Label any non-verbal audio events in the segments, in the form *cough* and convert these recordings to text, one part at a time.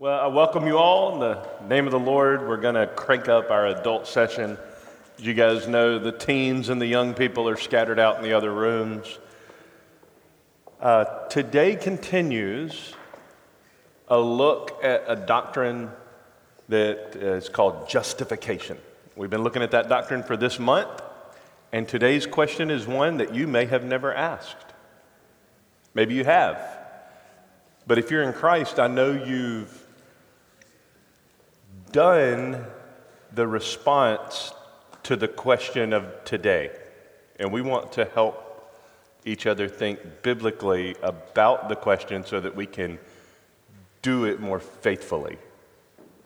Well, I welcome you all in the name of the Lord. We're going to crank up our adult session. You guys know, the teens and the young people are scattered out in the other rooms. Uh, today continues a look at a doctrine that is called justification. We've been looking at that doctrine for this month, and today's question is one that you may have never asked. Maybe you have. But if you're in Christ, I know you've done the response to the question of today. And we want to help each other think biblically about the question so that we can do it more faithfully.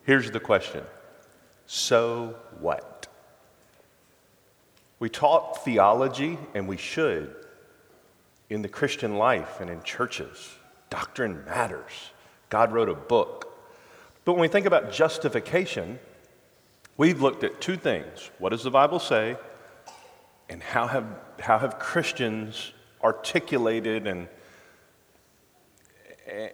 Here's the question So what? We taught theology, and we should, in the Christian life and in churches. Doctrine matters. God wrote a book but when we think about justification, we've looked at two things. What does the Bible say? And how have, how have Christians articulated and,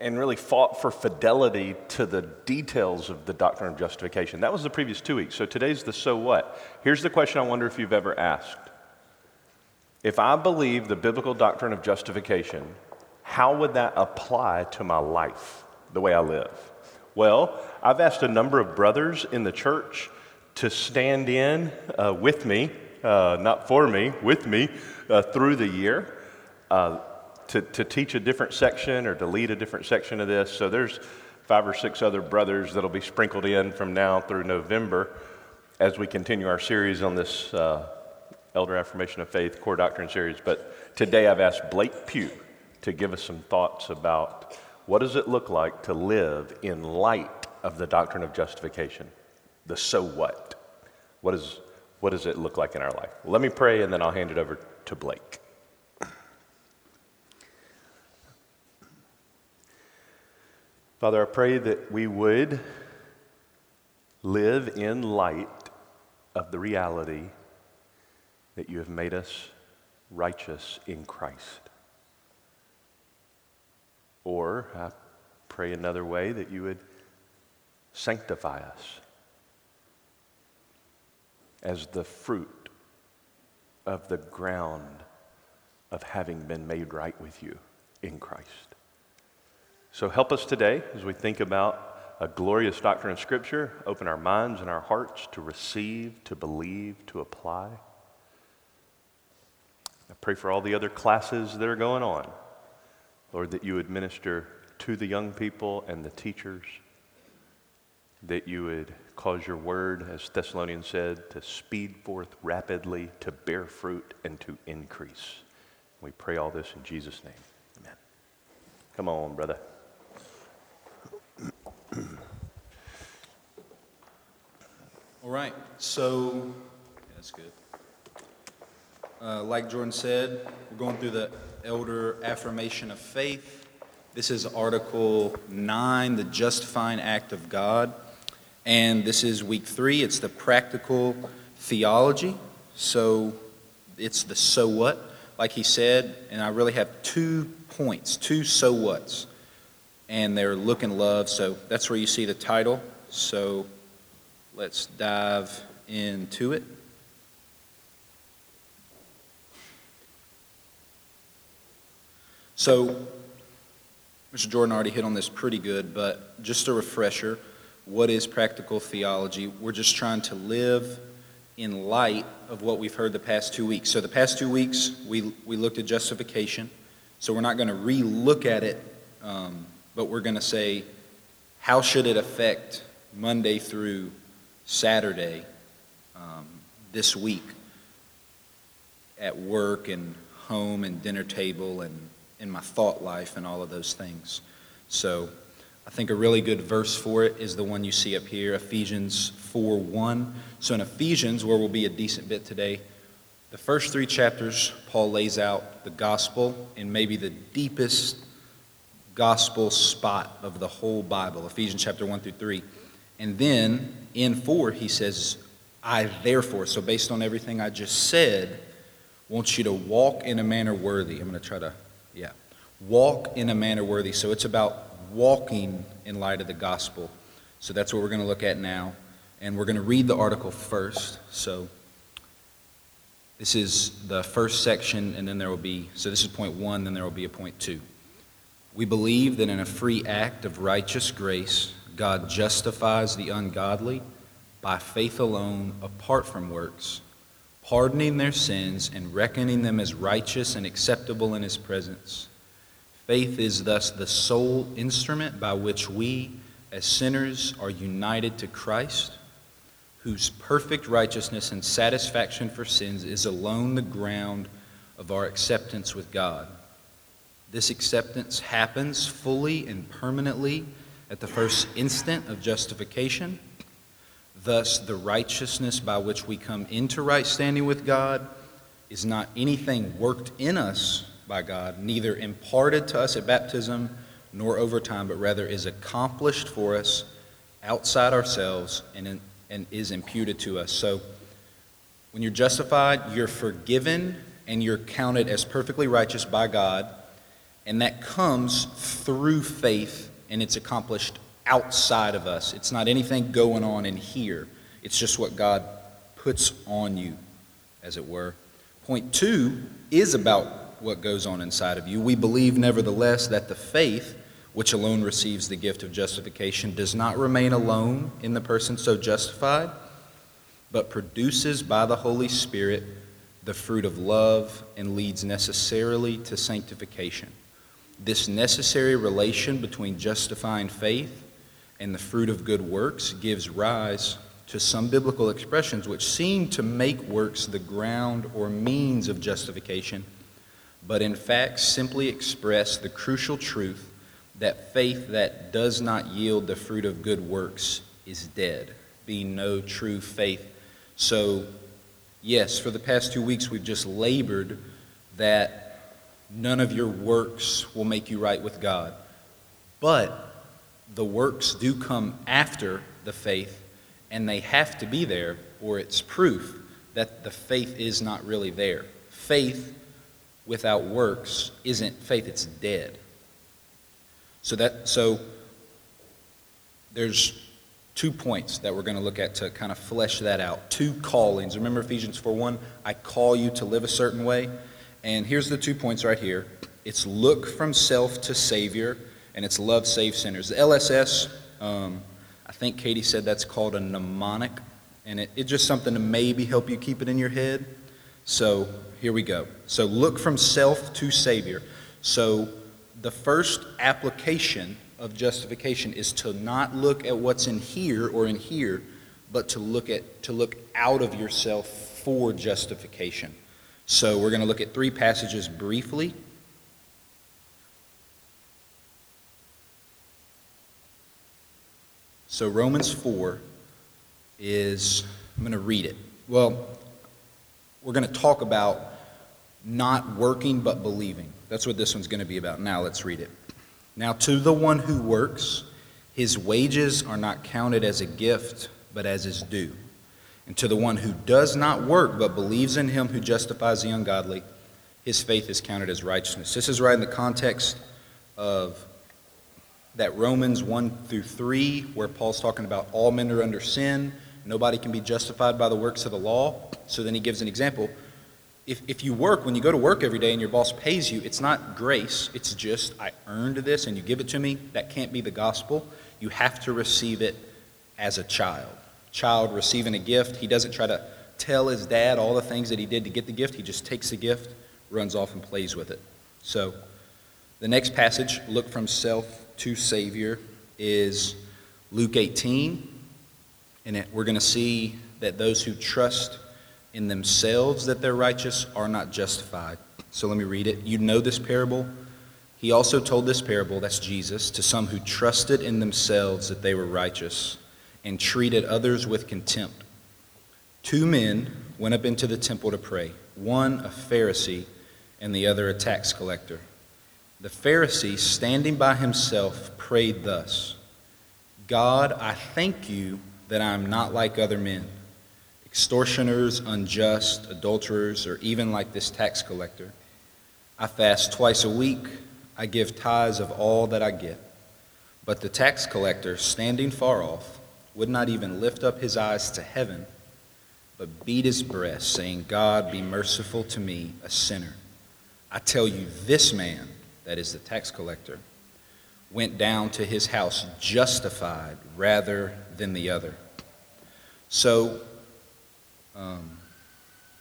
and really fought for fidelity to the details of the doctrine of justification? That was the previous two weeks. So today's the so what. Here's the question I wonder if you've ever asked. If I believe the biblical doctrine of justification, how would that apply to my life, the way I live? Well, I've asked a number of brothers in the church to stand in uh, with me, uh, not for me, with me uh, through the year uh, to, to teach a different section or to lead a different section of this. So there's five or six other brothers that'll be sprinkled in from now through November as we continue our series on this uh, Elder Affirmation of Faith Core Doctrine series. But today I've asked Blake Pugh to give us some thoughts about what does it look like to live in light of the doctrine of justification? The so what? What, is, what does it look like in our life? Let me pray and then I'll hand it over to Blake. Father, I pray that we would live in light of the reality that you have made us righteous in Christ. Or I pray another way that you would sanctify us as the fruit of the ground of having been made right with you in Christ. So help us today as we think about a glorious doctrine of Scripture, open our minds and our hearts to receive, to believe, to apply. I pray for all the other classes that are going on. Lord, that you would minister to the young people and the teachers, that you would cause your word, as Thessalonians said, to speed forth rapidly, to bear fruit, and to increase. We pray all this in Jesus' name. Amen. Come on, brother. All right, so yeah, that's good. Uh, like Jordan said, we're going through the elder affirmation of faith. This is Article 9, the justifying act of God. And this is week three. It's the practical theology. So it's the so what, like he said. And I really have two points, two so whats. And they're look and love. So that's where you see the title. So let's dive into it. So, Mr. Jordan already hit on this pretty good, but just a refresher what is practical theology? We're just trying to live in light of what we've heard the past two weeks. So, the past two weeks, we, we looked at justification. So, we're not going to re look at it, um, but we're going to say, how should it affect Monday through Saturday um, this week at work and home and dinner table and in my thought life and all of those things. So I think a really good verse for it is the one you see up here, Ephesians 4 1. So in Ephesians, where we'll be a decent bit today, the first three chapters, Paul lays out the gospel in maybe the deepest gospel spot of the whole Bible, Ephesians chapter 1 through 3. And then in 4, he says, I therefore, so based on everything I just said, want you to walk in a manner worthy. I'm going to try to yeah. Walk in a manner worthy. So it's about walking in light of the gospel. So that's what we're going to look at now. And we're going to read the article first. So this is the first section, and then there will be, so this is point one, then there will be a point two. We believe that in a free act of righteous grace, God justifies the ungodly by faith alone, apart from works, pardoning their sins and reckoning them as righteous and acceptable in His presence. Faith is thus the sole instrument by which we, as sinners, are united to Christ, whose perfect righteousness and satisfaction for sins is alone the ground of our acceptance with God. This acceptance happens fully and permanently at the first instant of justification. Thus, the righteousness by which we come into right standing with God is not anything worked in us by God, neither imparted to us at baptism nor over time, but rather is accomplished for us outside ourselves and, in, and is imputed to us. So, when you're justified, you're forgiven and you're counted as perfectly righteous by God, and that comes through faith and it's accomplished outside of us. It's not anything going on in here, it's just what God puts on you, as it were. Point two is about what goes on inside of you. We believe, nevertheless, that the faith, which alone receives the gift of justification, does not remain alone in the person so justified, but produces by the Holy Spirit the fruit of love and leads necessarily to sanctification. This necessary relation between justifying faith and the fruit of good works gives rise to some biblical expressions which seem to make works the ground or means of justification, but in fact simply express the crucial truth that faith that does not yield the fruit of good works is dead, being no true faith. So, yes, for the past two weeks we've just labored that none of your works will make you right with God. But the works do come after the faith, and they have to be there, or it's proof that the faith is not really there. Faith without works isn't faith, it's dead. So that so there's two points that we're going to look at to kind of flesh that out. Two callings. Remember Ephesians 4 1, I call you to live a certain way. And here's the two points right here it's look from self to Savior, and it's love save sinners. The LSS, um, I think Katie said that's called a mnemonic, and it, it's just something to maybe help you keep it in your head. So here we go. So look from self to Savior. So the first application of justification is to not look at what's in here or in here, but to look at to look out of yourself for justification. So we're going to look at three passages briefly. So Romans 4 is, I'm going to read it. Well, we're going to talk about not working but believing. That's what this one's going to be about. Now let's read it. Now, to the one who works, his wages are not counted as a gift, but as his due. And to the one who does not work but believes in him who justifies the ungodly, his faith is counted as righteousness. This is right in the context of that Romans 1 through 3, where Paul's talking about all men are under sin, nobody can be justified by the works of the law. So then he gives an example. If, if you work, when you go to work every day and your boss pays you, it's not grace, it's just, I earned this and you give it to me. That can't be the gospel. You have to receive it as a child child receiving a gift, he doesn't try to tell his dad all the things that he did to get the gift. He just takes the gift, runs off, and plays with it. So, the next passage, look from self to Savior, is Luke 18. And it, we're going to see that those who trust in themselves that they're righteous are not justified. So let me read it. You know this parable. He also told this parable, that's Jesus, to some who trusted in themselves that they were righteous and treated others with contempt. Two men went up into the temple to pray, one a Pharisee and the other a tax collector. The Pharisee, standing by himself, prayed thus God, I thank you that I am not like other men, extortioners, unjust, adulterers, or even like this tax collector. I fast twice a week, I give tithes of all that I get. But the tax collector, standing far off, would not even lift up his eyes to heaven, but beat his breast, saying, God, be merciful to me, a sinner. I tell you, this man, that is the tax collector, went down to his house justified rather than the other. So, um,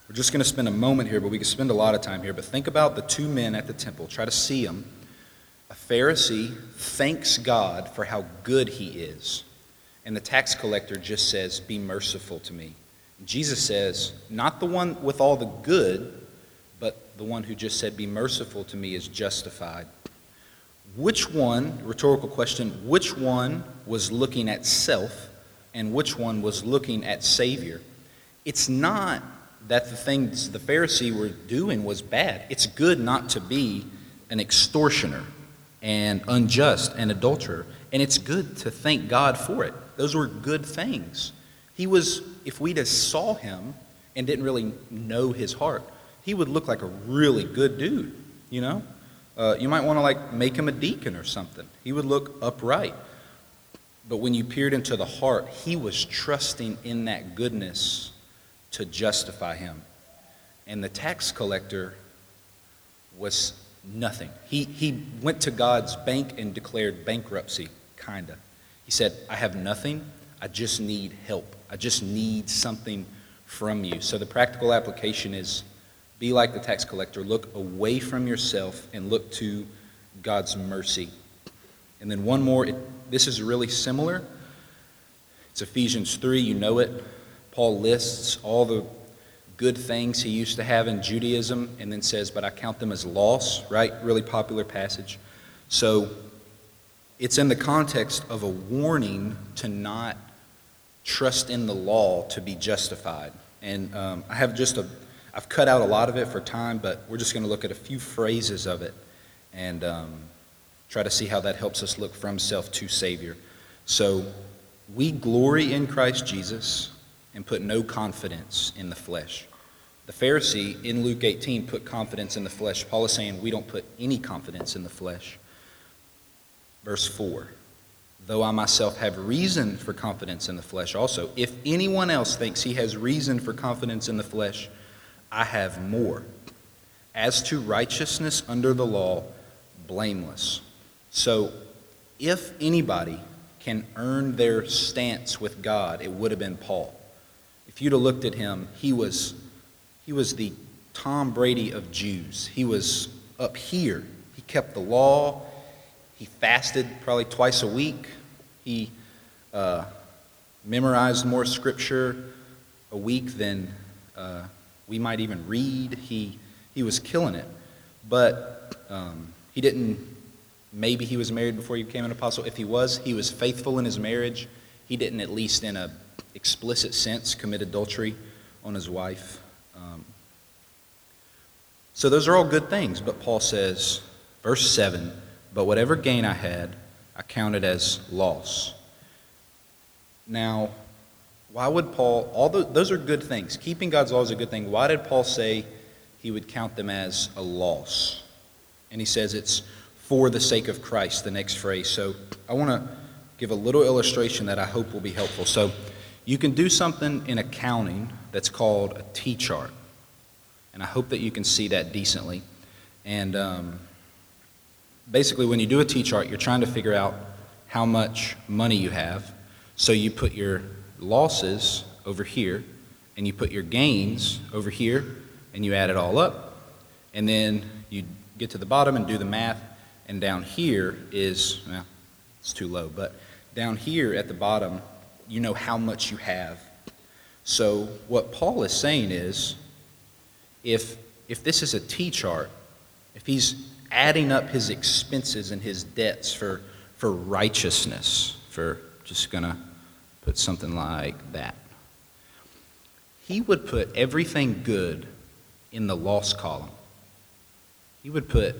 we're just going to spend a moment here, but we could spend a lot of time here. But think about the two men at the temple. Try to see them. A Pharisee thanks God for how good he is. And the tax collector just says, Be merciful to me. Jesus says, Not the one with all the good, the one who just said, Be merciful to me is justified. Which one, rhetorical question, which one was looking at self and which one was looking at Savior? It's not that the things the Pharisee were doing was bad. It's good not to be an extortioner and unjust and adulterer. And it's good to thank God for it. Those were good things. He was, if we just saw him and didn't really know his heart, he would look like a really good dude, you know? Uh, you might want to like make him a deacon or something. He would look upright. But when you peered into the heart, he was trusting in that goodness to justify him. And the tax collector was nothing. He, he went to God's bank and declared bankruptcy, kind of. He said, I have nothing. I just need help. I just need something from you. So the practical application is be like the tax collector. Look away from yourself and look to God's mercy. And then one more. It, this is really similar. It's Ephesians 3. You know it. Paul lists all the good things he used to have in Judaism and then says, But I count them as loss, right? Really popular passage. So it's in the context of a warning to not trust in the law to be justified. And um, I have just a, I've cut out a lot of it for time, but we're just going to look at a few phrases of it and um, try to see how that helps us look from self to Savior. So we glory in Christ Jesus and put no confidence in the flesh. The Pharisee in Luke 18 put confidence in the flesh. Paul is saying we don't put any confidence in the flesh. Verse 4 Though I myself have reason for confidence in the flesh also, if anyone else thinks he has reason for confidence in the flesh, I have more. As to righteousness under the law, blameless. So, if anybody can earn their stance with God, it would have been Paul. If you'd have looked at him, he was, he was the Tom Brady of Jews. He was up here. He kept the law. He fasted probably twice a week. He uh, memorized more scripture a week than uh, we might even read. He, he was killing it. But um, he didn't, maybe he was married before he became an apostle. If he was, he was faithful in his marriage. He didn't, at least in a explicit sense commit adultery on his wife. Um, so those are all good things, but Paul says, verse 7 But whatever gain I had, I counted as loss. Now, why would Paul, all the, those are good things. Keeping God's law is a good thing. Why did Paul say he would count them as a loss? And he says it's for the sake of Christ, the next phrase. So I want to give a little illustration that I hope will be helpful. So you can do something in accounting that's called a T chart. And I hope that you can see that decently. And um, basically, when you do a T chart, you're trying to figure out how much money you have. So you put your losses over here, and you put your gains over here, and you add it all up. And then you get to the bottom and do the math. And down here is, well, it's too low, but down here at the bottom you know how much you have. So, what Paul is saying is if, if this is a T chart, if he's adding up his expenses and his debts for, for righteousness, for just to put something like that, he would put everything good in the loss column. He would put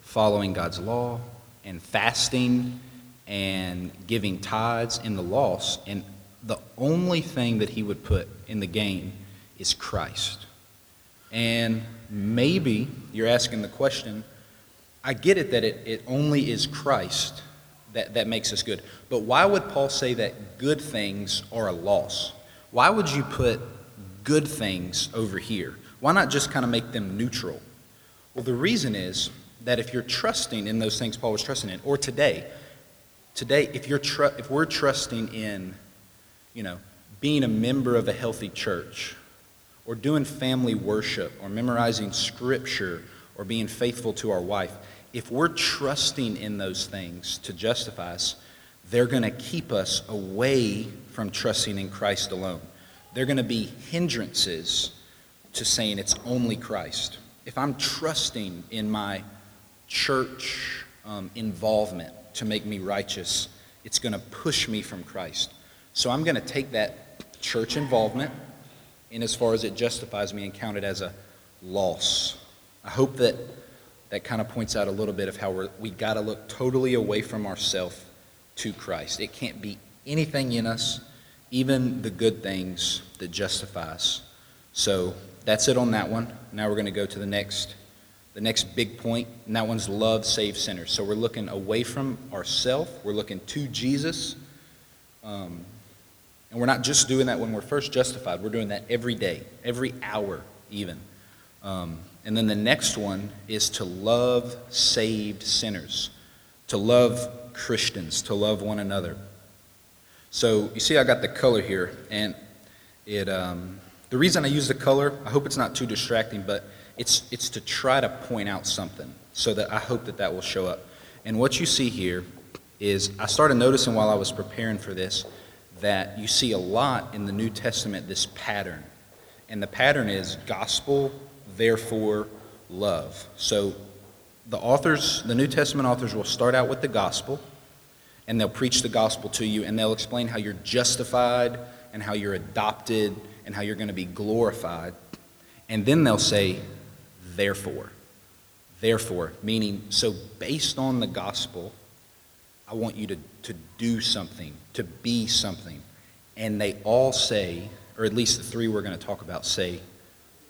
following God's law and fasting and giving tithes in the loss, and the only thing that he would put in the gain is Christ. And maybe you're asking the question I get it that it, it only is Christ, that, that makes us good. But why would Paul say that good things are a loss? Why would you put good things over here? Why not just kind of make them neutral? Well, the reason is that if you're trusting in those things Paul was trusting in, or today, today, if you're tr- if we're trusting in, you know, being a member of a healthy church, or doing family worship, or memorizing scripture, or being faithful to our wife, if we're trusting in those things to justify us, they're going to keep us away from trusting in Christ alone. They're going to be hindrances to saying it's only Christ. If I'm trusting in my church um, involvement to make me righteous, it's going to push me from Christ. So I'm going to take that church involvement, in as far as it justifies me, and count it as a loss. I hope that that kind of points out a little bit of how we're, we got to look totally away from ourselves to Christ. It can't be anything in us, even the good things that justify us. So that's it on that one. Now we're going to go to the next, the next big point, and that one's love saves sinners. So we're looking away from ourself. We're looking to Jesus. Um, and we're not just doing that when we're first justified. We're doing that every day, every hour, even. Um, and then the next one is to love saved sinners, to love Christians, to love one another. So you see, I got the color here, and it. Um, the reason I use the color, I hope it's not too distracting, but it's it's to try to point out something, so that I hope that that will show up. And what you see here is, I started noticing while I was preparing for this that you see a lot in the New Testament this pattern, and the pattern is gospel therefore love. So the authors, the New Testament authors will start out with the gospel and they'll preach the gospel to you and they'll explain how you're justified and how you're adopted and how you're going to be glorified. And then they'll say, therefore. Therefore, meaning, so based on the gospel, I want you to, to do something, to be something. And they all say, or at least the three we're going to talk about say,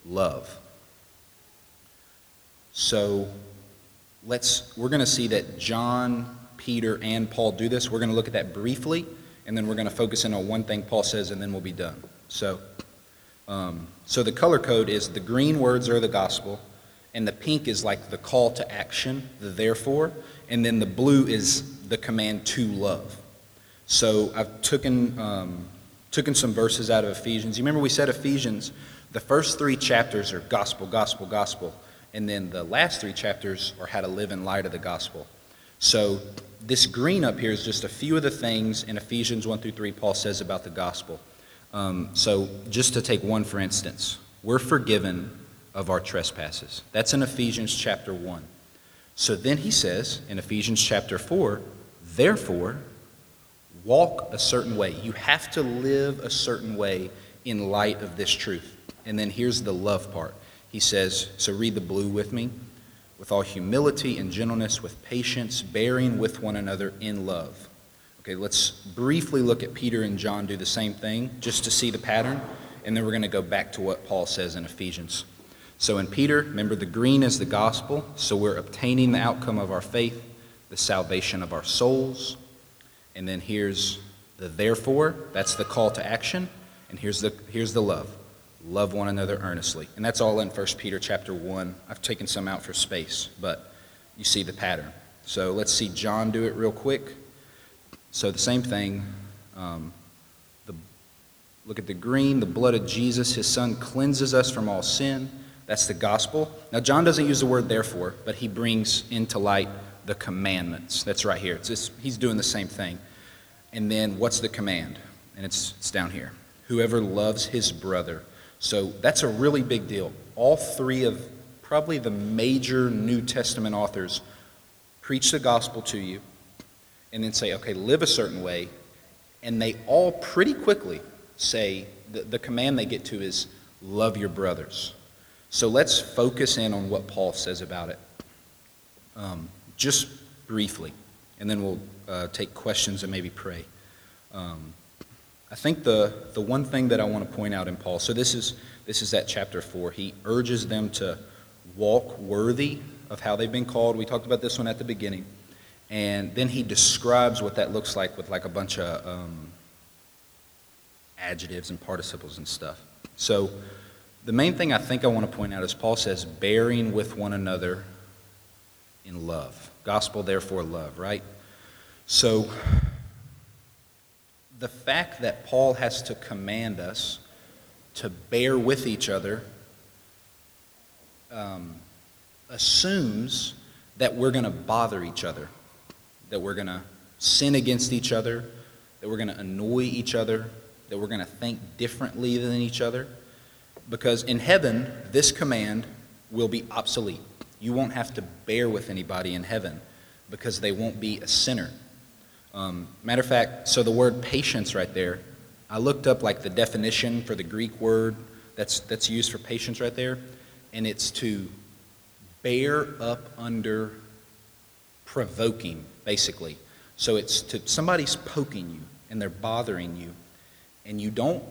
love. So let's we're going to see that John, Peter, and Paul do this. We're going to look at that briefly, and then we're going to focus in on one thing Paul says, and then we'll be done. So, um, so the color code is the green words are the gospel, and the pink is like the call to action, the therefore, and then the blue is the command to love. So I've taken um, taken some verses out of Ephesians. You remember we said Ephesians, the first three chapters are gospel, gospel, gospel. And then the last three chapters are how to live in light of the gospel. So this green up here is just a few of the things in Ephesians 1 through 3 Paul says about the gospel. Um, so just to take one for instance, we're forgiven of our trespasses. That's in Ephesians chapter 1. So then he says in Ephesians chapter 4, therefore, walk a certain way. You have to live a certain way in light of this truth. And then here's the love part. He says, so read the blue with me. With all humility and gentleness, with patience, bearing with one another in love. Okay, let's briefly look at Peter and John do the same thing just to see the pattern, and then we're going to go back to what Paul says in Ephesians. So in Peter, remember the green is the gospel, so we're obtaining the outcome of our faith, the salvation of our souls. And then here's the therefore, that's the call to action, and here's the here's the love love one another earnestly. And that's all in 1 Peter chapter 1. I've taken some out for space, but you see the pattern. So let's see John do it real quick. So the same thing. Um, the, look at the green, the blood of Jesus, his son, cleanses us from all sin. That's the gospel. Now, John doesn't use the word therefore, but he brings into light the commandments. That's right here. It's he's doing the same thing. And then what's the command? And it's, it's down here. Whoever loves his brother so that's a really big deal. All three of probably the major New Testament authors preach the gospel to you and then say, okay, live a certain way. And they all pretty quickly say the, the command they get to is love your brothers. So let's focus in on what Paul says about it, um, just briefly, and then we'll uh, take questions and maybe pray. Um, I think the, the one thing that I want to point out in Paul, so this is, this is at chapter 4. He urges them to walk worthy of how they've been called. We talked about this one at the beginning. And then he describes what that looks like with like a bunch of um, adjectives and participles and stuff. So the main thing I think I want to point out is Paul says, bearing with one another in love. Gospel, therefore, love, right? So the fact that Paul has to command us to bear with each other um, assumes that we're going to bother each other, that we're going to sin against each other, that we're going to annoy each other, that we're going to think differently than each other. Because in heaven, this command will be obsolete. You won't have to bear with anybody in heaven because they won't be a sinner. Um, matter of fact, so the word patience right there, I looked up like the definition for the Greek word that's, that's used for patience right there, and it's to bear up under provoking, basically. So it's to somebody's poking you and they're bothering you, and you don't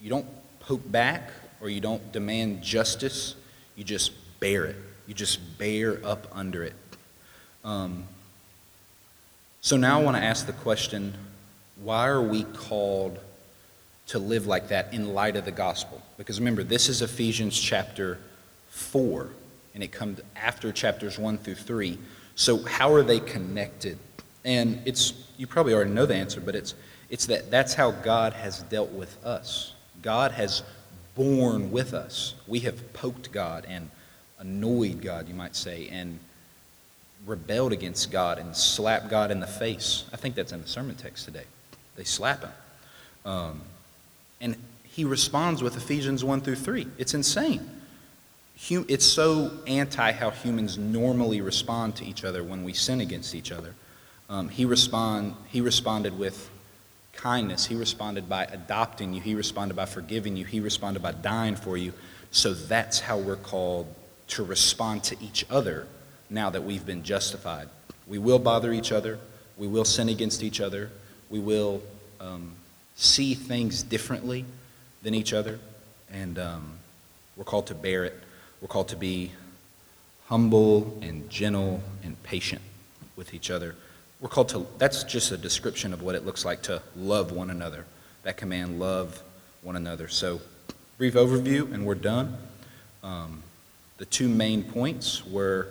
you don't poke back or you don't demand justice. You just bear it. You just bear up under it. Um, so now I want to ask the question why are we called to live like that in light of the gospel? Because remember, this is Ephesians chapter 4, and it comes after chapters 1 through 3. So, how are they connected? And it's, you probably already know the answer, but it's, it's that that's how God has dealt with us. God has borne with us. We have poked God and annoyed God, you might say, and rebelled against God and slapped God in the face. I think that's in the sermon text today. They slap him. Um, and he responds with Ephesians 1 through 3. It's insane. It's so anti how humans normally respond to each other when we sin against each other. Um, he, respond, he responded with kindness. He responded by adopting you. He responded by forgiving you. He responded by dying for you. So that's how we're called to respond to each other now that we've been justified. We will bother each other. We will sin against each other. We will um, see things differently than each other. And um, we're called to bear it. We're called to be humble and gentle and patient with each other. We're called to, that's just a description of what it looks like to love one another. That command, love one another. So, brief overview, and we're done. Um, the two main points were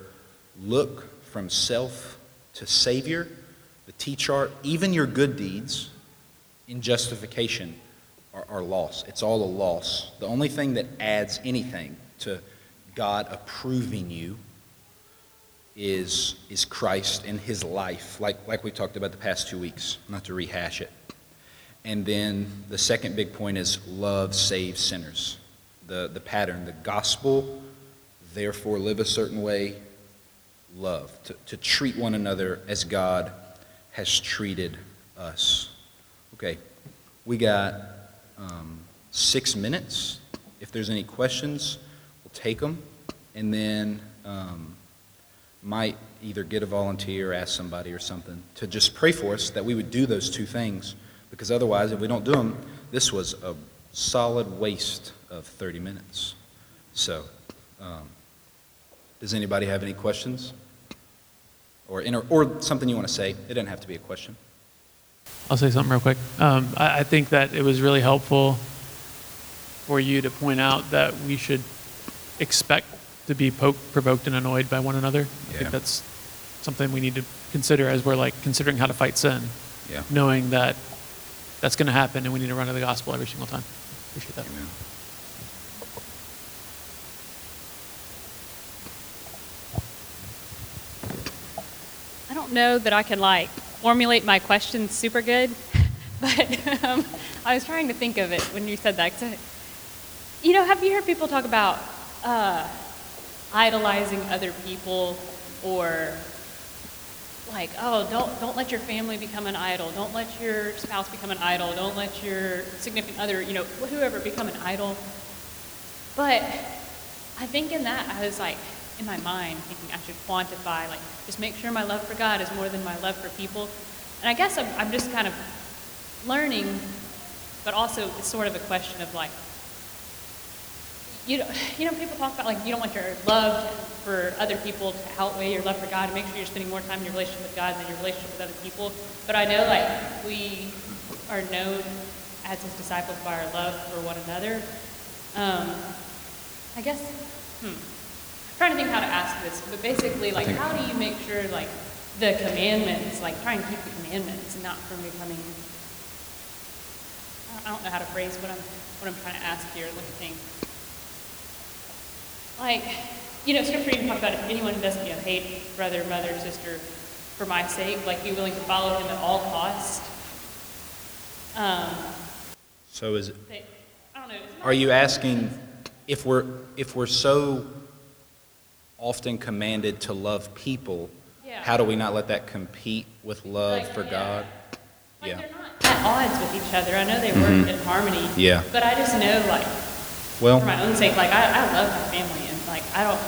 look from self to Savior, the T chart, even your good deeds in justification are, are loss. It's all a loss. The only thing that adds anything to God approving you is, is Christ and his life, like, like we talked about the past two weeks, not to rehash it. And then the second big point is love saves sinners. The, the pattern, the gospel, therefore live a certain way, love, to, to treat one another as God has treated us. Okay, we got um, six minutes. If there's any questions, we'll take them, and then um, might either get a volunteer or ask somebody or something to just pray for us that we would do those two things, because otherwise, if we don't do them, this was a solid waste of 30 minutes. So, um, does anybody have any questions? Or, inter- or something you want to say. It doesn't have to be a question. I'll say something real quick. Um, I, I, think that it was really helpful for you to point out that we should expect to be poked, provoked, and annoyed by one another. Yeah. I think that's something we need to consider as we're like considering how to fight sin. Yeah. Knowing that that's going to happen and we need to run to the gospel every single time. Appreciate that. Amen. Don't know that I can like formulate my questions super good, *laughs* but um, I was trying to think of it when you said that. you know, have you heard people talk about uh, idolizing other people or like, oh, don't don't let your family become an idol. Don't let your spouse become an idol. Don't let your significant other, you know, whoever become an idol. But I think in that I was like, in my mind thinking I should quantify, like just make sure my love for God is more than my love for people. And I guess I'm, I'm just kind of learning, but also it's sort of a question of like, you know, you know, people talk about like you don't want your love for other people to outweigh your love for God, and make sure you're spending more time in your relationship with God than your relationship with other people. But I know like we are known as His disciples by our love for one another. Um, I guess, hmm, trying to think how to ask this, but basically, like, how do you make sure like the commandments, like, try and keep the commandments, and not from becoming I don't know how to phrase what I'm what I'm trying to ask here. Let me think. Like, you know, Scripture even talks about if anyone does you know hate brother, mother, sister for my sake, like be willing to follow him at all costs. Um, So is it, they, I don't know. are you asking if we're, if we're so often commanded to love people, Yeah. how do we not let that compete with love Like, for yeah. God? Like Yeah. they're not at odds with each other. I know they work mm-hmm. in harmony. Yeah. But I just know, like, Well, for my own sake, like I, I love my family, and like I don't,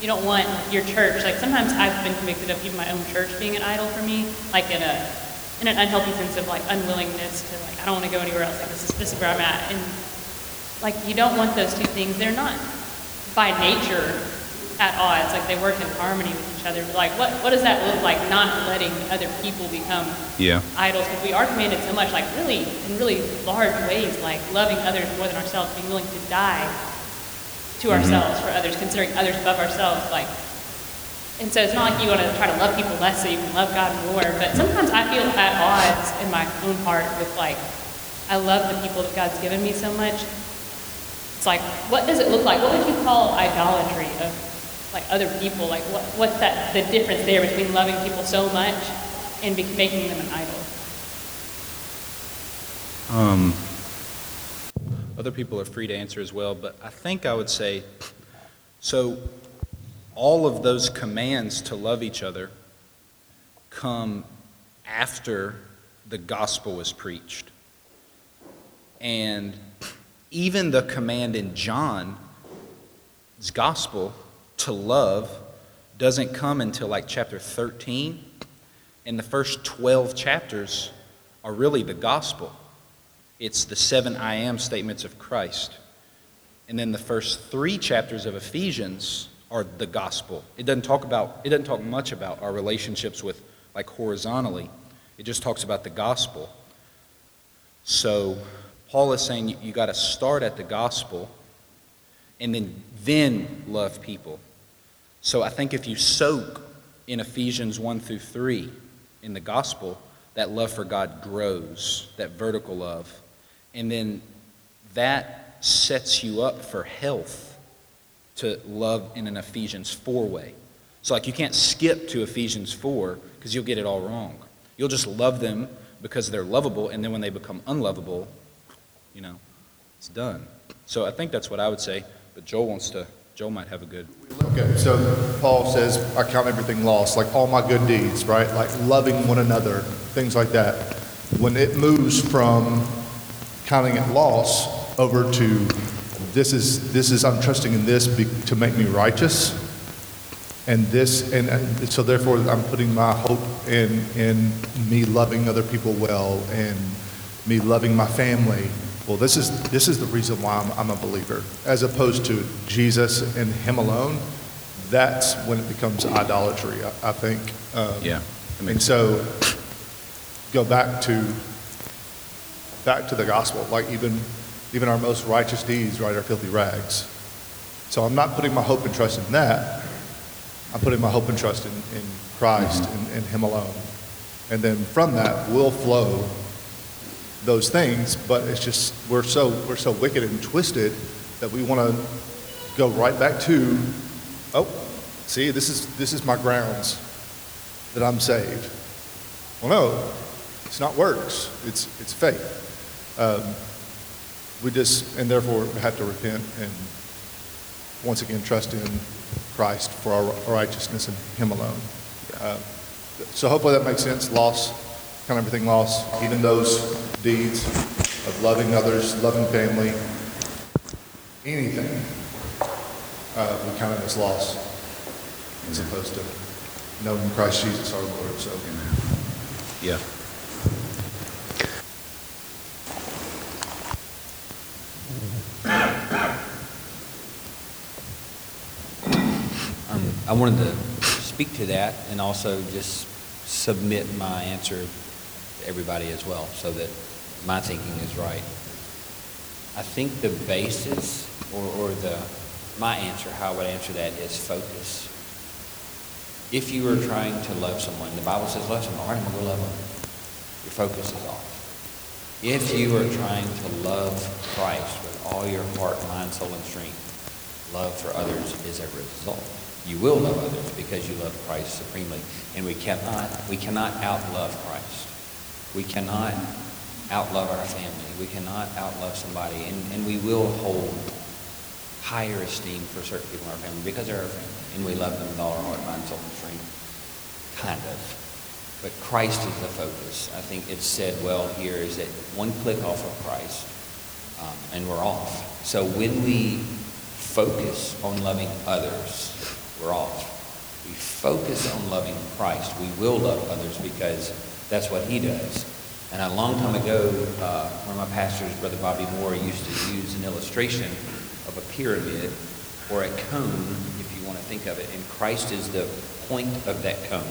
you don't want your church. Like sometimes I've been convicted of even my own church being an idol for me, like in a, in an unhealthy sense of like unwillingness to like I don't want to go anywhere else. Like this is this is where I'm at, and like you don't want those two things. They're not by nature at odds. Like they work in harmony with each other. Like what what does that look like? Not letting other people become yeah. idols because we are commanded so much, like really in really large ways, like loving others more than ourselves, being willing to die to mm-hmm. ourselves for others, considering others above ourselves, like. And so it's not like you want to try to love people less so you can love God more, but sometimes I feel at odds in my own heart with like, I love the people that God's given me so much. It's like, what does it look like? What would you call idolatry of like other people? Like, what, what's that the difference there between loving people so much and be, making them an idol? Um, other people are free to answer as well, but I think I would say so all of those commands to love each other come after the gospel was preached. And even the command in John's gospel to love doesn't come until like chapter 13. And the first 12 chapters are really the gospel. It's the seven I am statements of Christ. And then the first three chapters of Ephesians are the gospel. It doesn't talk about it doesn't talk much about our relationships with like horizontally. It just talks about the gospel. So Paul is saying you, you got to start at the gospel and then then love people. So I think if you soak in Ephesians 1 through 3 in the gospel, that love for God grows, that vertical love. And then that sets you up for health to love in an Ephesians 4 way. So, like, you can't skip to Ephesians 4 because you'll get it all wrong. You'll just love them because they're lovable, and then when they become unlovable, you know, it's done. So, I think that's what I would say, but Joel wants to, Joel might have a good. Okay, so Paul says, I count everything lost, like all my good deeds, right? Like loving one another, things like that. When it moves from counting it loss over to this is, this is, I'm trusting in this be, to make me righteous. And this, and, and so therefore I'm putting my hope in, in me loving other people well and me loving my family. Well, this is, this is the reason why I'm, I'm a believer, as opposed to Jesus and Him alone. That's when it becomes idolatry, I, I think. Um, Yeah, And so, go back to, back to the gospel, like even, even our most righteous deeds, right, are filthy rags. So I'm not putting my hope and trust in that. I'm putting my hope and trust in, in Christ and, and Him alone. And then from that will flow those things, but it's just, we're so, we're so wicked and twisted that we want to go right back to, oh, see, this is, this is my grounds that I'm saved. Well, no, it's not works. It's, it's faith. Um, we just, and therefore have to repent and once again trust in Christ for our righteousness and Him alone. Uh, so hopefully that makes sense. Loss, kind of everything lost, even those deeds of loving others, loving family, anything, uh, we count it as loss as opposed to knowing Christ Jesus our Lord. So. Yeah. I wanted to speak to that and also just submit my answer everybody as well so that my thinking is right. I think the basis or, or the my answer, how I would answer that is focus. If you are trying to love someone, the Bible says love someone, all right, I'm going to love them. Your focus is off. If you are trying to love Christ with all your heart, mind, soul, and strength, love for others is a result. You will love others because you love Christ supremely. And we cannot, we cannot outlove Christ. We cannot outlove our family. We cannot outlove somebody. And, and we will hold higher esteem for certain people in our family because they're our family. And we love them with all our heart, mind, soul, and strength. Kind of. But Christ is the focus. I think it's said well here is that one click off of Christ um, and we're off. So when we focus on loving others, we're off. We focus on loving Christ, we will love others because that's what he does. And a long time ago, uh, one of my pastors, Brother Bobby Moore, used to use an illustration of a pyramid or a cone, if you want to think of it. And Christ is the point of that cone.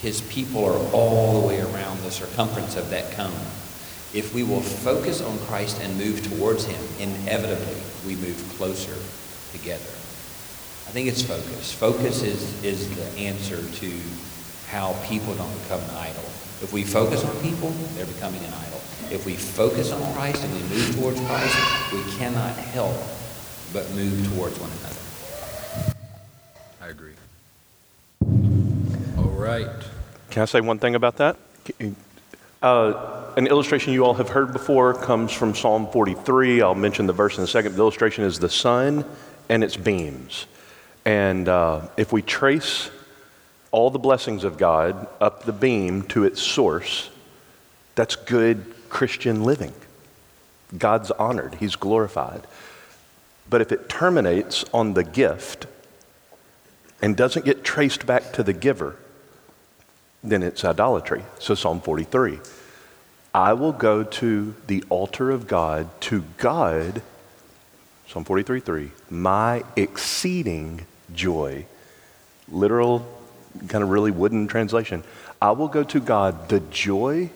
His people are all the way around the circumference of that cone. If we will focus on Christ and move towards him, inevitably we move closer together. I think it's focus. Focus is, is the answer to how people don't become an idol. If we focus on people, they're becoming an idol. If we focus on Christ and we move towards Christ, we cannot help but move towards one another. I agree. All right. Can I say one thing about that? Uh, an illustration you all have heard before comes from Psalm 43. I'll mention the verse in a second. The illustration is the sun and its beams. And uh, if we trace all the blessings of God up the beam to its source, that's good Christian living. God's honored, He's glorified. But if it terminates on the gift and doesn't get traced back to the giver, then it's idolatry. So, Psalm 43 I will go to the altar of God, to God, Psalm 43 3, my exceeding joy. Literal, kind of really wooden translation. I will go to God, the joy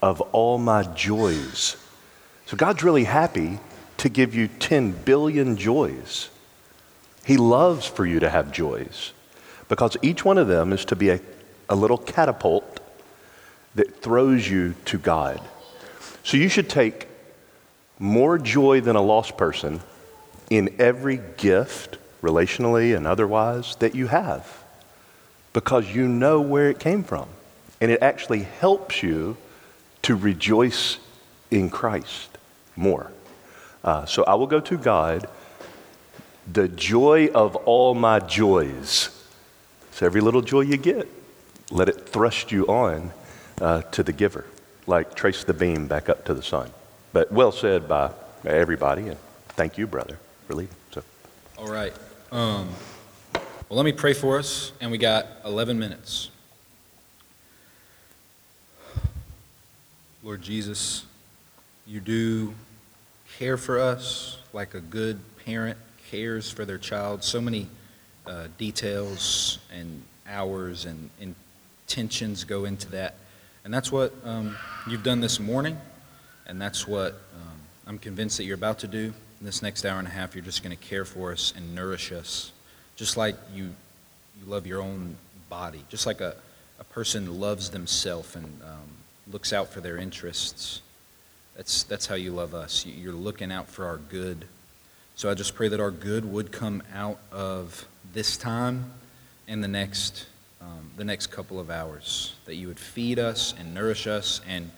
of all my joys. So, God's really happy to give you 10 billion joys. He loves for you to have joys because each one of them is to be a, a little catapult that throws you to God. So you should take more joy than a lost person in every gift, relationally and otherwise, that you have because you know where it came from. And it actually helps you to rejoice in Christ more. Uh, so I will go to God, the joy of all my joys. So every little joy you get, let it thrust you on uh, to the giver, like trace the beam back up to the sun. But well said by everybody, and thank you, brother, for leading. So. All right. Um, well, let me pray for us, and we got 11 minutes. Lord Jesus, you do care for us like a good parent cares for their child. So many uh, details and hours and intentions go into that. And that's what um, you've done this morning, and that's what um, I'm convinced that you're about to do. In this next hour and a half, you're just going to care for us and nourish us, just like you, you love your own body, just like a, a person loves themselves and um, looks out for their interests. That's, that's how you love us. You're looking out for our good. So I just pray that our good would come out of this time and the next, um, the next couple of hours. That you would feed us and nourish us and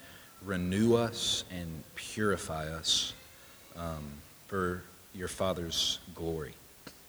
renew us and purify us um, for your Father's glory.